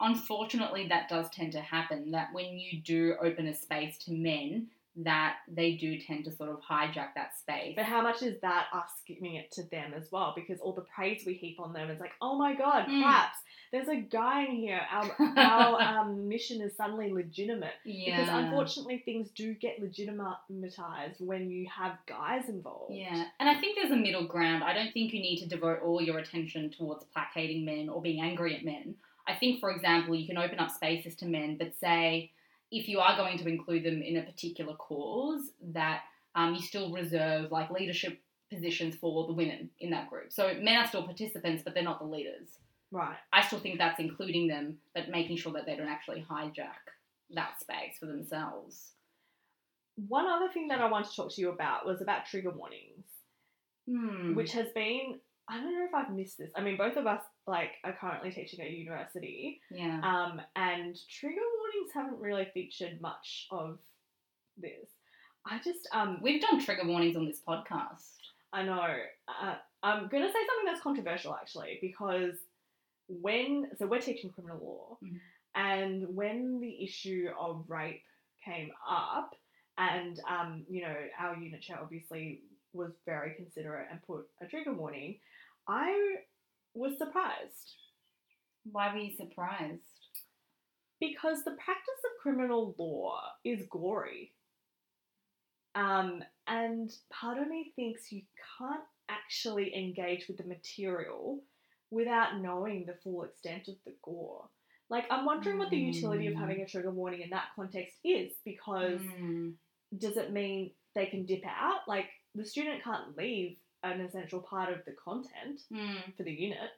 unfortunately that does tend to happen that when you do open a space to men that they do tend to sort of hijack that space But how much is that us giving it to them as well? Because all the praise we heap on them is like, oh my god, Mm. claps! There's a guy in here. Our our um, mission is suddenly legitimate. yeah Because unfortunately, things do get legitimatized when you have guys involved. yeah and i think there's a middle ground i don't think you need to devote all your attention towards placating men or being angry at men i think for example you can open up spaces to men but say if you are going to include them in a particular cause that um, you still reserve like leadership positions for the women in that group so men are still participants but they're not the leaders Right. I still think that's including them, but making sure that they don't actually hijack that space for themselves. One other thing that I wanted to talk to you about was about trigger warnings, Hmm. which has been. I don't know if I've missed this. I mean, both of us like are currently teaching at university, yeah. Um, and trigger warnings haven't really featured much of this. I just, um, We've done trigger warnings on this podcast. I know. Uh, I'm going to say something that's controversial actually, because when, so we're teaching criminal law, Mhm. and when the issue of rape came up, and, um, you know, our unit chair obviously was very considerate and put a trigger warning, I was surprised. Why were you surprised? because the practice of criminal law is gory. Um, and part of me thinks you can't actually engage with the material without knowing the full extent of the gore. Like, I'm wondering what the utility of Mm. having a trigger warning in that context is because Hmm. does it mean they can dip out? Like, the student can't leave an essential part of the content Hmm. for the unit.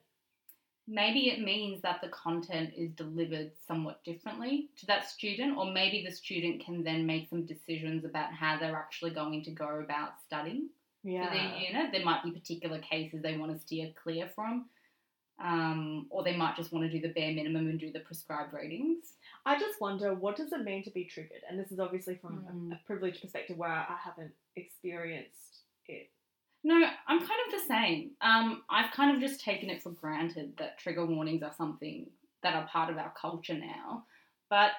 maybe it means that the content is delivered somewhat differently to that student, or maybe the student can then make some decisions about how they're actually going to go about studying Yeah. for their unit. There might be particular cases they want to steer clear from, um, or they might just want to do the bare minimum and do the prescribed readings. I just wonder what does it mean to be triggered? And this is obviously from Mm. a, a privileged perspective where I haven't experienced it. No, I'm kind of the same. Um, I've kind of just taken it for granted that trigger warnings are something that are part of our culture now. But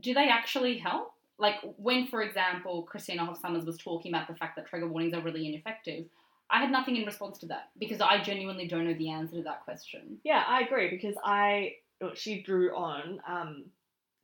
do they actually help? Like when, for example, Christina Hoff Sommers was talking about the fact that trigger warnings are really ineffective, I had nothing in response to that because I genuinely don't know the answer to that question. Yeah, I agree because I she drew on um,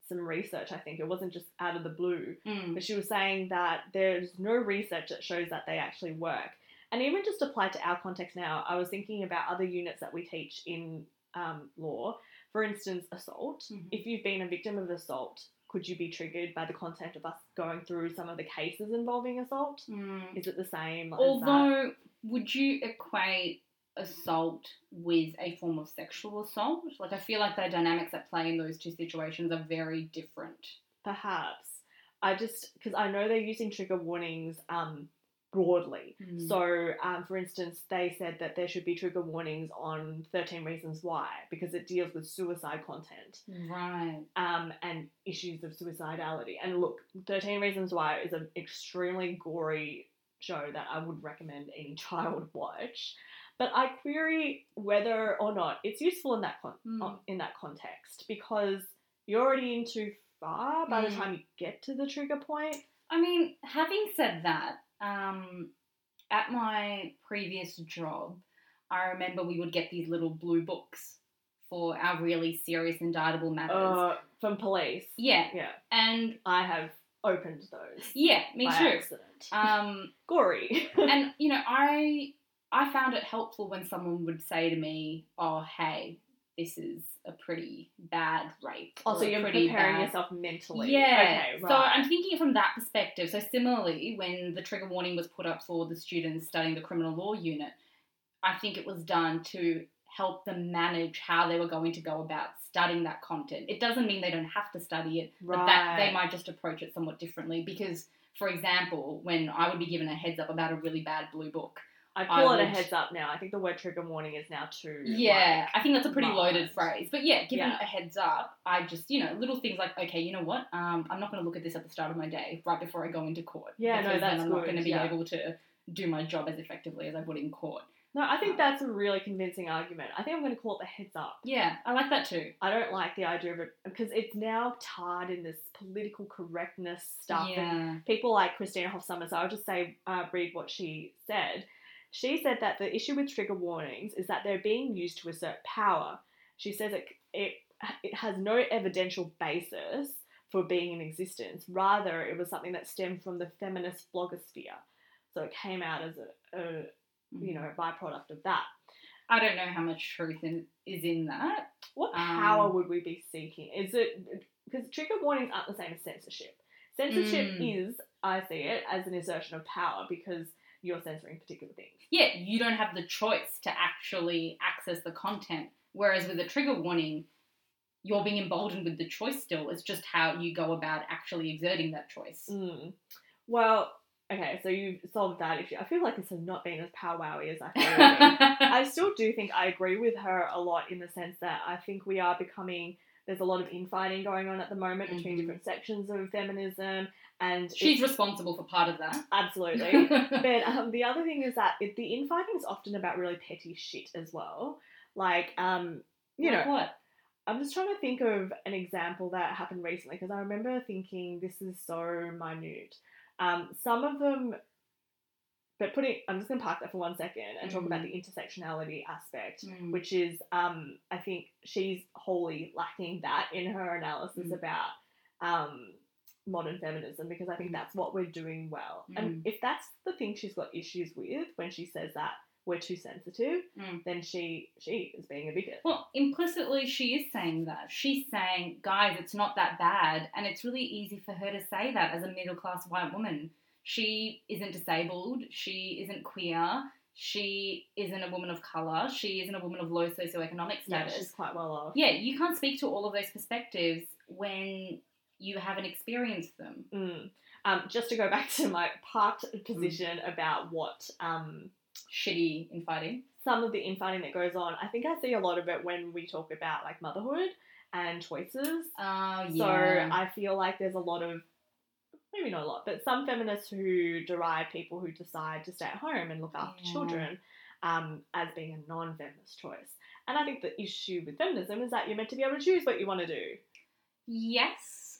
some research. I think it wasn't just out of the blue, Mm. but she was saying that there's no research that shows that they actually work. And even just applied to our context now, I was thinking about other units that we teach in um, law. For instance, assault. Mhm. If you've been a victim of assault, could you be triggered by the content of us going through some of the cases involving assault? Mm. Is it the same? Although, would you equate assault with a form of sexual assault? Like, I feel like the dynamics at play in those two situations are very different. perhaps I just because I know they're using trigger warnings um, broadly. Mm. So, um, for instance, they said that there should be trigger warnings on 13 Reasons Why because it deals with suicide content Right. um, and issues of suicidality. And look, 13 Reasons Why is an extremely gory show that I would recommend any child watch. But I query whether or not it's useful in that con- Mm. uh, in that context because you're already in too far by the Mm. time you get to the trigger point. I mean, having said that, um, at my previous job, I remember we would get these little blue books for our really serious indictable matters. Uh, from police. yeah, Yeah, and I have opened those. yeah, me by too. Accident. Um, Gory. and you know, I I found it helpful when someone would say to me, "Oh, hey, this is a pretty bad rape." also, you're preparing bad- yourself mentally. Yeah. Okay, right. So I'm thinking from that perspective. So similarly, when the trigger warning was put up for the students studying the criminal law unit, I think it was done to help them manage how they were going to go about studying that content. It doesn't mean they don't have to study it, but that they might just approach it somewhat differently because for example, when I would be given a heads up about a really bad blue book, I I call it a heads up now. I think the word trigger warning is now too. Yeah, like, I think that's a pretty loaded phrase. But yeah, given Yeah. a heads up, I just, you know, little things like, okay, you know what? Um, I'm not going to look at this at the start of my day, right before I go into court. Yeah, no, because that's then I'm not going to be yeah. able to do my job as effectively as I would in court. No, I think that's a really convincing argument. I think I'm going to call it the heads up. Yeah, I like that too. I don't like the idea of it because it's now tarred in this political correctness stuff. And yeah. people like Christina Hoff Sommers, I'll just say, uh, read what she said. She said that the issue with trigger warnings is that they're being used to assert power. She says it, it, it has no evidential basis for being in existence. Rather, it was something that stemmed from the feminist blogosphere. So it came out as a, a you know, a byproduct of that. I don't know how much truth in, is in that. What Um, power would we be seeking? Is it because trigger warnings aren't the same as censorship? Censorship Mm. is, I see it as an assertion of power because you're censoring particular things. Yeah, you don't have the choice to actually access the content. Whereas with a trigger warning, you're being emboldened with the choice still. It's just how you go about actually exerting that choice. Mm. Well, okay, so you've solved that issue. I feel like this has not been as powwowy as I thought. I still do think I agree with her a lot in the sense that I think we are becoming. There's a lot of infighting going on at the moment between Mhm. different sections of feminism, and She's responsible for part of that. absolutely. but um, the other thing is that it, the infighting is often about really petty shit as well. Like, um, you Like know, what? I'm just trying to think of an example that happened recently because I remember thinking this is so minute. Um, some of them, but putting, I'm just going to park that for one second and talk about the intersectionality aspect, Mm. which is, um, I think she's wholly lacking that in her analysis Mm. about um, modern feminism because I think that's what we're doing well. And Mm. if that's the thing she's got issues with when she says that we're too sensitive, Mm. then she she is being a bigot. Well, implicitly, she is saying that. She's saying, guys, it's not that bad. And it's really easy for her to say that as a middle class white woman. She isn't disabled. She isn't queer. she isn't a woman of color, she isn't a woman of low socioeconomic status. Yeah, she's quite well off. Yeah, you can't speak to all of those perspectives when you haven't experienced them. Mm. Um, just to go back to my parked position about what um, Shitty infighting. some of the infighting that goes on, I think I see a lot of it when we talk about like motherhood and choices. So yeah. I feel like there's a lot of, maybe not a lot, but some feminists who deride people who decide to stay at home and look after Yeah. children um, as being a non feminist choice. And I think the issue with feminism is that you're meant to be able to choose what you want to do. Yes,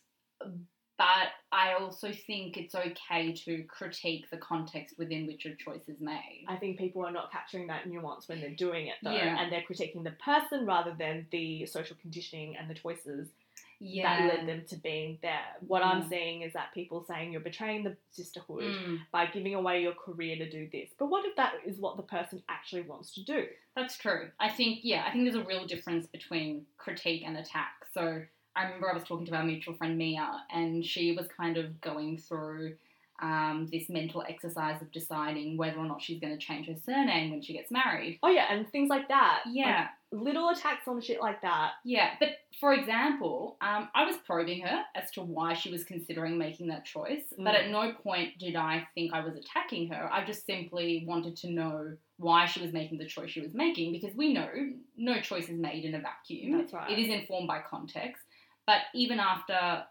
but I also think it's okay to critique the context within which a choice is made. I think people are not capturing that nuance when they're doing it though, Yeah. and they're critiquing the person rather than the social conditioning and the choices yeah. that led them to being there. What I'm Mm. seeing is that people saying you're betraying the sisterhood Mm, by giving away your career to do this. But what if that is what the person actually wants to do? that's true. I think, yeah, I think there's a real difference between critique and attack. So I remember I was talking to our mutual friend Mia, and she was kind of going through um, this mental exercise of deciding whether or not she's going to change her surname when she gets married. Oh yeah, and things like that. Yeah. Like, little attacks on shit like that. Yeah, but for example, um, I was probing her as to why she was considering making that choice, but Mm. at no point did I think I was attacking her. I just simply wanted to know why she was making the choice she was making because we know no choice is made in a vacuum. That's right. It is informed by context, but even after,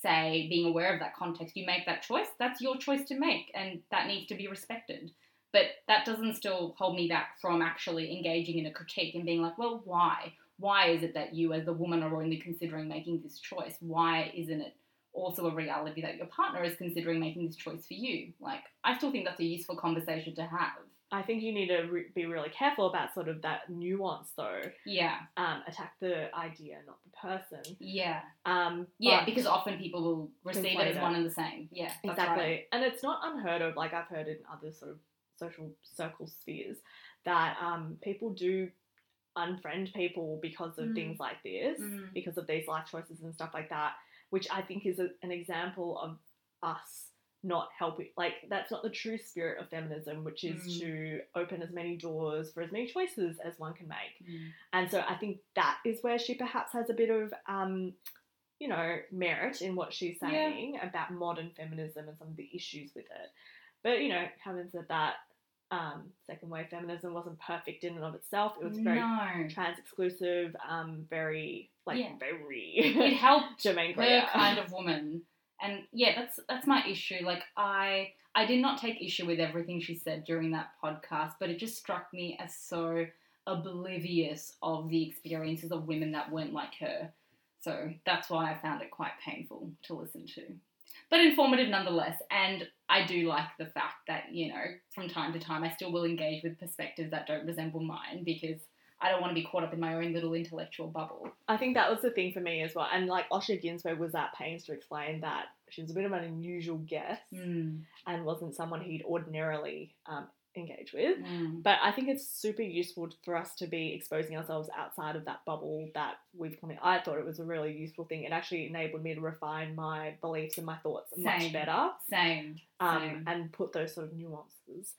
say, being aware of that context, you make that choice, that's your choice to make, and that needs to be respected. But that doesn't still hold me back from actually engaging in a critique and being like, well, why? Why is it that you, as the woman, are only considering making this choice? Why isn't it also a reality that your partner is considering making this choice for you? Like, I still think that's a useful conversation to have. I think you need to re- be really careful about sort of that nuance though. Yeah, Um, attack the idea, not the person. yeah, Um, yeah. Because often people will receive it as one and the same. Yeah, Exactly. right. And it's not unheard of, like I've heard in other sort of social circle spheres, that um, people do unfriend people because of Mm. things like this, Mm. because of these life choices and stuff like that, which I think is a, an example of us not helping. Like, that's not the true spirit of feminism, which is Mm. to open as many doors for as many choices as one can make. Mm. And so I think that is where she perhaps has a bit of, um, you know, merit in what she's Yeah. saying about modern feminism and some of the issues with it. But, you know, having said that, um, second wave feminism wasn't perfect in and of itself. It was very no. trans exclusive, um, very, like, Yeah. very It helped Jermaine her kind of woman. And yeah, that's that's my issue. Like I I did not take issue with everything she said during that podcast, but it just struck me as so oblivious of the experiences of women that weren't like her. So that's why I found it quite painful to listen to. But informative nonetheless, and I do like the fact that, you know, from time to time I still will engage with perspectives that don't resemble mine because I don't want to be caught up in my own little intellectual bubble. I think that was the thing for me as well. And, like, Osha Ginsberg was at pains to explain that she was a bit of an unusual guest Mm. and wasn't someone he'd ordinarily um, engage with. Mm. But I think it's super useful for us to be exposing ourselves outside of that bubble that we've come in. I thought it was a really useful thing. It actually enabled me to refine my beliefs and my thoughts much better Same. um, Same. and put those sort of nuances.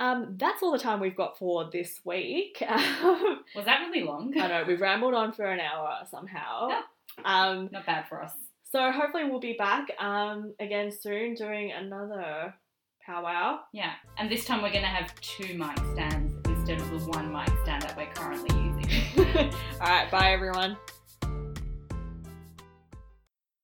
Um, that's all the time we've got for this week. I Was that really long? I know we've rambled on for an hour somehow. Yeah. Um, Not bad for us. so hopefully we'll be back um, again soon doing another powwow. Yeah. And this time we're going to have two mic stands instead of the one mic stand that we're currently using. all right, bye everyone.